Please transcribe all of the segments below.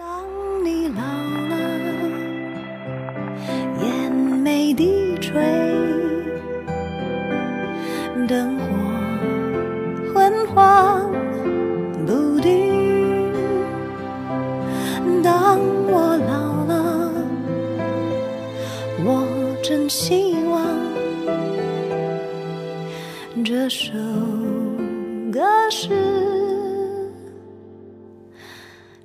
当你老了，眼眉低垂，灯火昏黄不定。当我老了，我真希望这首歌是。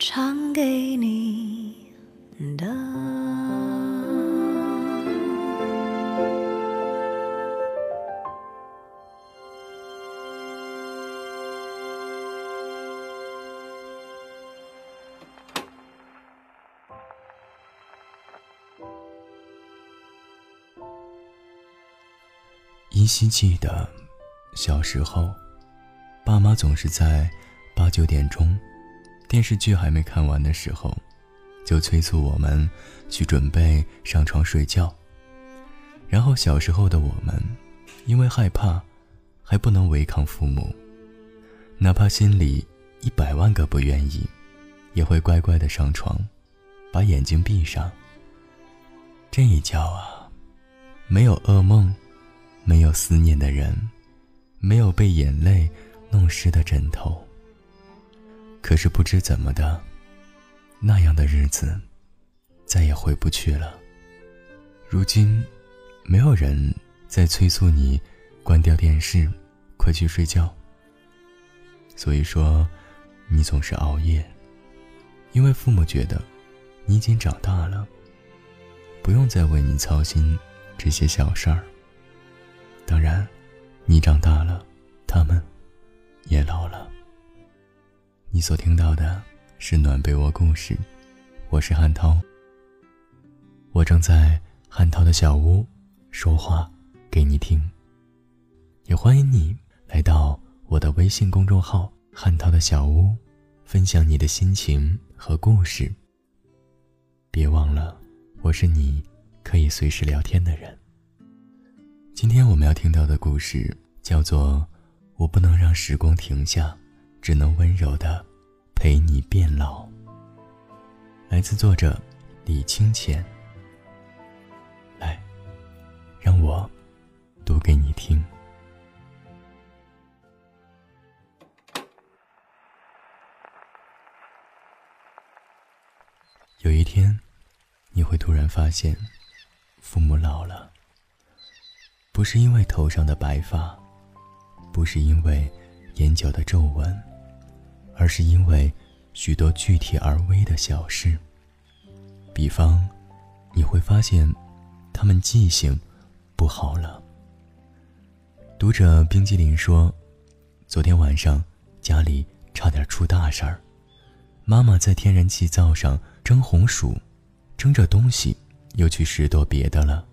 唱给你的。依稀记得，小时候，爸妈总是在八九点钟。电视剧还没看完的时候，就催促我们去准备上床睡觉。然后小时候的我们，因为害怕，还不能违抗父母，哪怕心里一百万个不愿意，也会乖乖的上床，把眼睛闭上。这一觉啊，没有噩梦，没有思念的人，没有被眼泪弄湿的枕头。可是不知怎么的，那样的日子再也回不去了。如今，没有人再催促你关掉电视，快去睡觉。所以说，你总是熬夜，因为父母觉得你已经长大了，不用再为你操心这些小事儿。当然，你长大了，他们也老了。你所听到的是暖被窝故事，我是汉涛。我正在汉涛的小屋说话给你听，也欢迎你来到我的微信公众号“汉涛的小屋”，分享你的心情和故事。别忘了，我是你可以随时聊天的人。今天我们要听到的故事叫做《我不能让时光停下》。只能温柔的陪你变老。来自作者李清浅。来，让我读给你听。有一天，你会突然发现，父母老了，不是因为头上的白发，不是因为眼角的皱纹。而是因为许多具体而微的小事，比方，你会发现他们记性不好了。读者冰激凌说，昨天晚上家里差点出大事儿，妈妈在天然气灶上蒸红薯，蒸着东西又去拾掇别的了，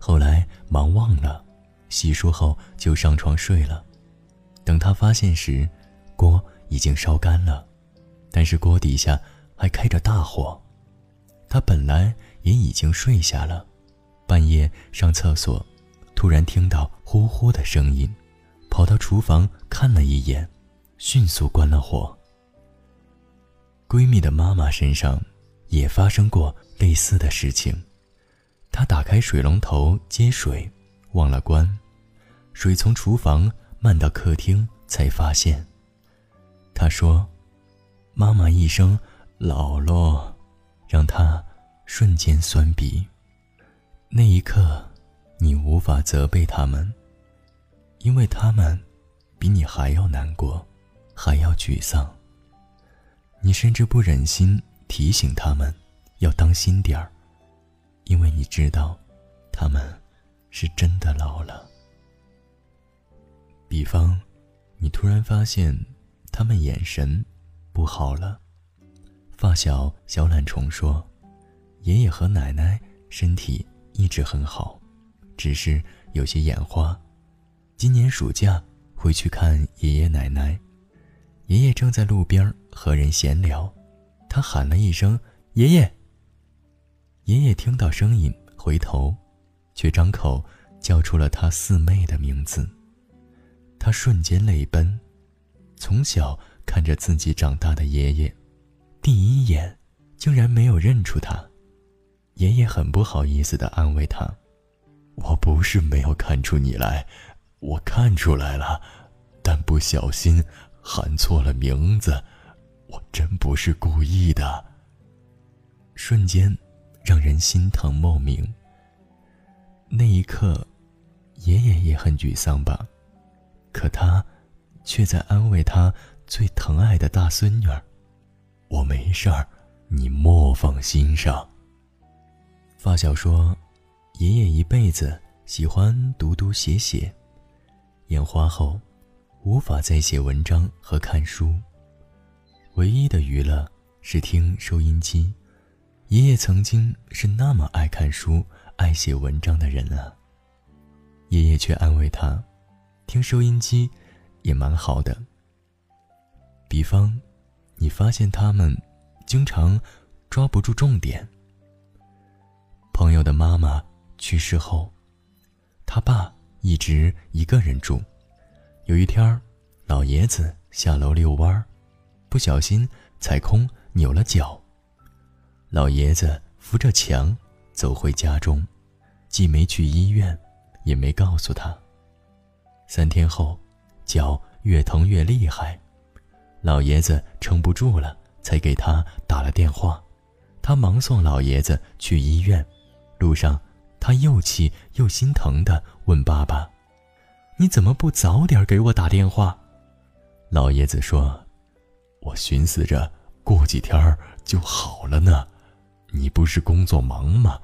后来忙忘了，洗漱后就上床睡了，等他发现时，锅。已经烧干了，但是锅底下还开着大火。他本来也已经睡下了，半夜上厕所，突然听到呼呼的声音，跑到厨房看了一眼，迅速关了火。闺蜜的妈妈身上也发生过类似的事情，她打开水龙头接水，忘了关，水从厨房漫到客厅，才发现。他说：“妈妈一声‘老喽’，让他瞬间酸鼻。那一刻，你无法责备他们，因为他们比你还要难过，还要沮丧。你甚至不忍心提醒他们要当心点儿，因为你知道，他们是真的老了。比方，你突然发现。”他们眼神不好了。发小小懒虫说：“爷爷和奶奶身体一直很好，只是有些眼花。今年暑假回去看爷爷奶奶，爷爷正在路边和人闲聊，他喊了一声‘爷爷’。爷爷听到声音回头，却张口叫出了他四妹的名字。他瞬间泪奔。”从小看着自己长大的爷爷，第一眼竟然没有认出他。爷爷很不好意思的安慰他：“我不是没有看出你来，我看出来了，但不小心喊错了名字，我真不是故意的。”瞬间，让人心疼莫名。那一刻，爷爷也很沮丧吧，可他，却在安慰他最疼爱的大孙女儿：“我没事儿，你莫放心上。”发小说，爷爷一辈子喜欢读读写写，眼花后，无法再写文章和看书，唯一的娱乐是听收音机。爷爷曾经是那么爱看书、爱写文章的人啊。爷爷却安慰他，听收音机也蛮好的。比方，你发现他们经常抓不住重点。朋友的妈妈去世后，他爸一直一个人住。有一天，老爷子下楼遛弯，不小心踩空扭了脚。老爷子扶着墙走回家中，既没去医院，也没告诉他。三天后，脚越疼越厉害，老爷子撑不住了，才给他打了电话。他忙送老爷子去医院。路上，他又气又心疼的问爸爸：“你怎么不早点给我打电话？”老爷子说：“我寻思着过几天就好了呢。你不是工作忙吗？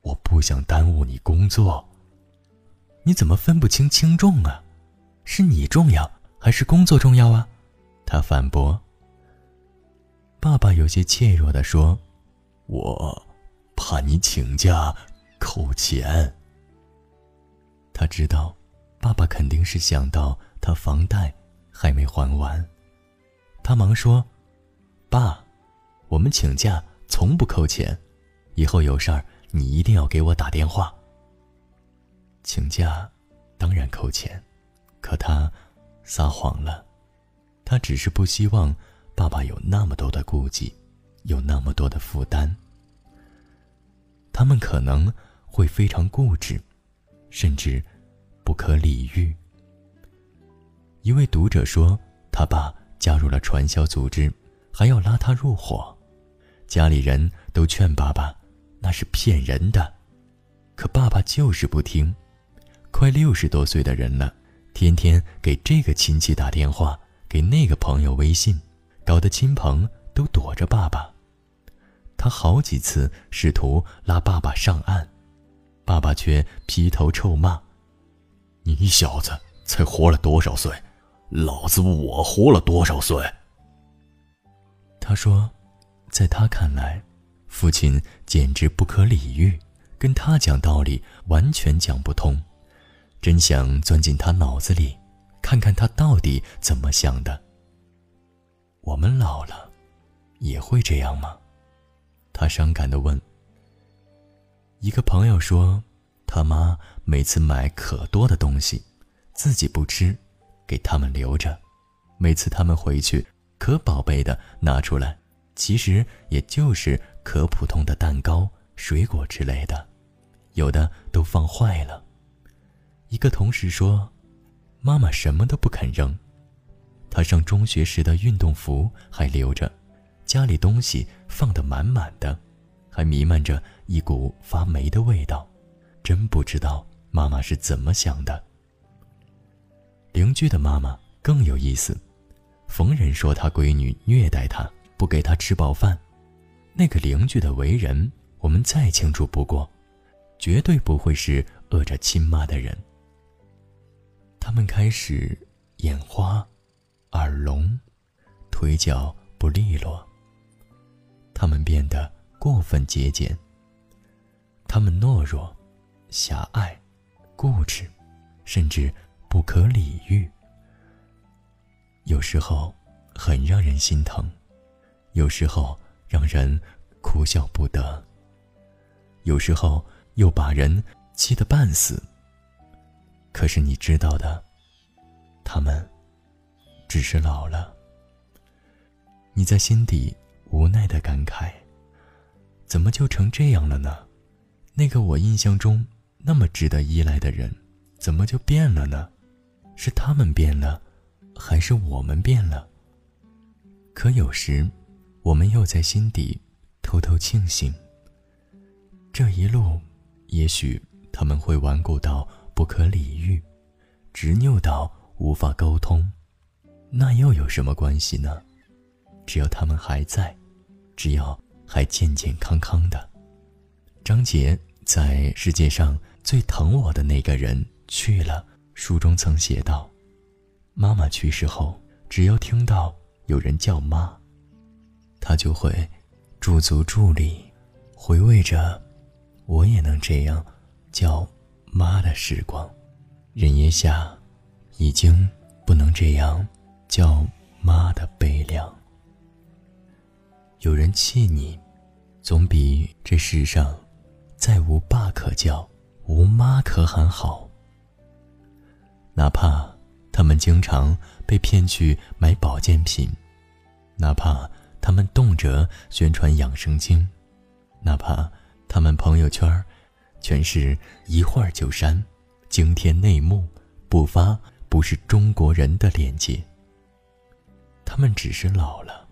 我不想耽误你工作。你怎么分不清轻重啊？是你重要还是工作重要啊？”他反驳。爸爸有些怯弱的说：“我。”怕你请假扣钱。他知道，爸爸肯定是想到他房贷还没还完。他忙说：“爸，我们请假从不扣钱，以后有事儿你一定要给我打电话。”请假当然扣钱，可他撒谎了。他只是不希望爸爸有那么多的顾忌，有那么多的负担。他们可能会非常固执，甚至不可理喻。一位读者说，他爸加入了传销组织，还要拉他入伙，家里人都劝爸爸，那是骗人的，可爸爸就是不听。快六十多岁的人了，天天给这个亲戚打电话，给那个朋友微信，搞得亲朋都躲着爸爸。他好几次试图拉爸爸上岸，爸爸却劈头臭骂：“你小子才活了多少岁？老子我活了多少岁？”他说，在他看来，父亲简直不可理喻，跟他讲道理完全讲不通，真想钻进他脑子里，看看他到底怎么想的。我们老了，也会这样吗？他伤感的问：“一个朋友说，他妈每次买可多的东西，自己不吃，给他们留着。每次他们回去，可宝贝的拿出来，其实也就是可普通的蛋糕、水果之类的，有的都放坏了。”一个同事说：“妈妈什么都不肯扔，她上中学时的运动服还留着。”家里东西放得满满的，还弥漫着一股发霉的味道，真不知道妈妈是怎么想的。邻居的妈妈更有意思，逢人说她闺女虐待她，不给她吃饱饭。那个邻居的为人，我们再清楚不过，绝对不会是饿着亲妈的人。他们开始眼花、耳聋、腿脚不利落。他们变得过分节俭。他们懦弱、狭隘、固执，甚至不可理喻。有时候很让人心疼，有时候让人哭笑不得，有时候又把人气得半死。可是你知道的，他们只是老了。你在心底。无奈的感慨，怎么就成这样了呢？那个我印象中那么值得依赖的人，怎么就变了呢？是他们变了，还是我们变了？可有时，我们又在心底偷偷庆幸，这一路，也许他们会顽固到不可理喻，执拗到无法沟通，那又有什么关系呢？只要他们还在，只要还健健康康的。张杰在《世界上最疼我的那个人去了》书中曾写道：“妈妈去世后，只要听到有人叫妈，他就会驻足伫立，回味着我也能这样叫妈的时光。人烟下，已经不能这样叫妈的悲凉。有人气你，总比这世上……”再无爸可叫，无妈可喊好。哪怕他们经常被骗去买保健品，哪怕他们动辄宣传养生经，哪怕他们朋友圈全是一会儿就删惊天内幕，不发不是中国人的链接。他们只是老了。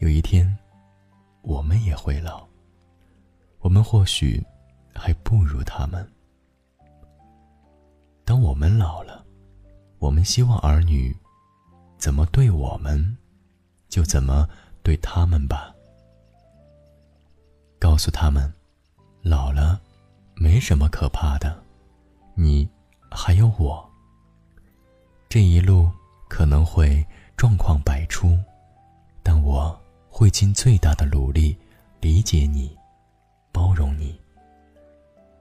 有一天，我们也会老。我们或许还不如他们。当我们老了，我们希望儿女怎么对我们，就怎么对他们吧。告诉他们，老了没什么可怕的，你还有我。这一路可能会状况百出，但我会尽最大的努力理解你。包容你，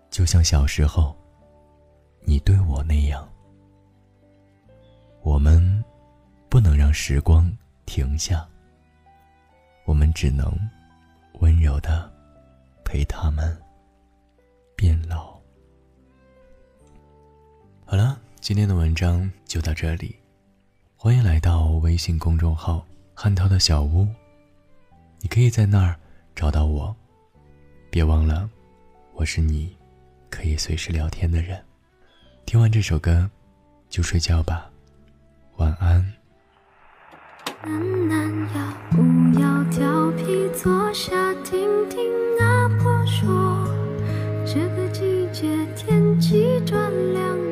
就像小时候你对我那样。我们不能让时光停下，我们只能温柔的陪他们变老。好了，今天的文章就到这里，欢迎来到微信公众号“汉涛的小屋”，你可以在那儿找到我。别忘了，我是你可以随时聊天的人。听完这首歌，就睡觉吧，晚安。不要调皮，坐下听听个季节天气转凉，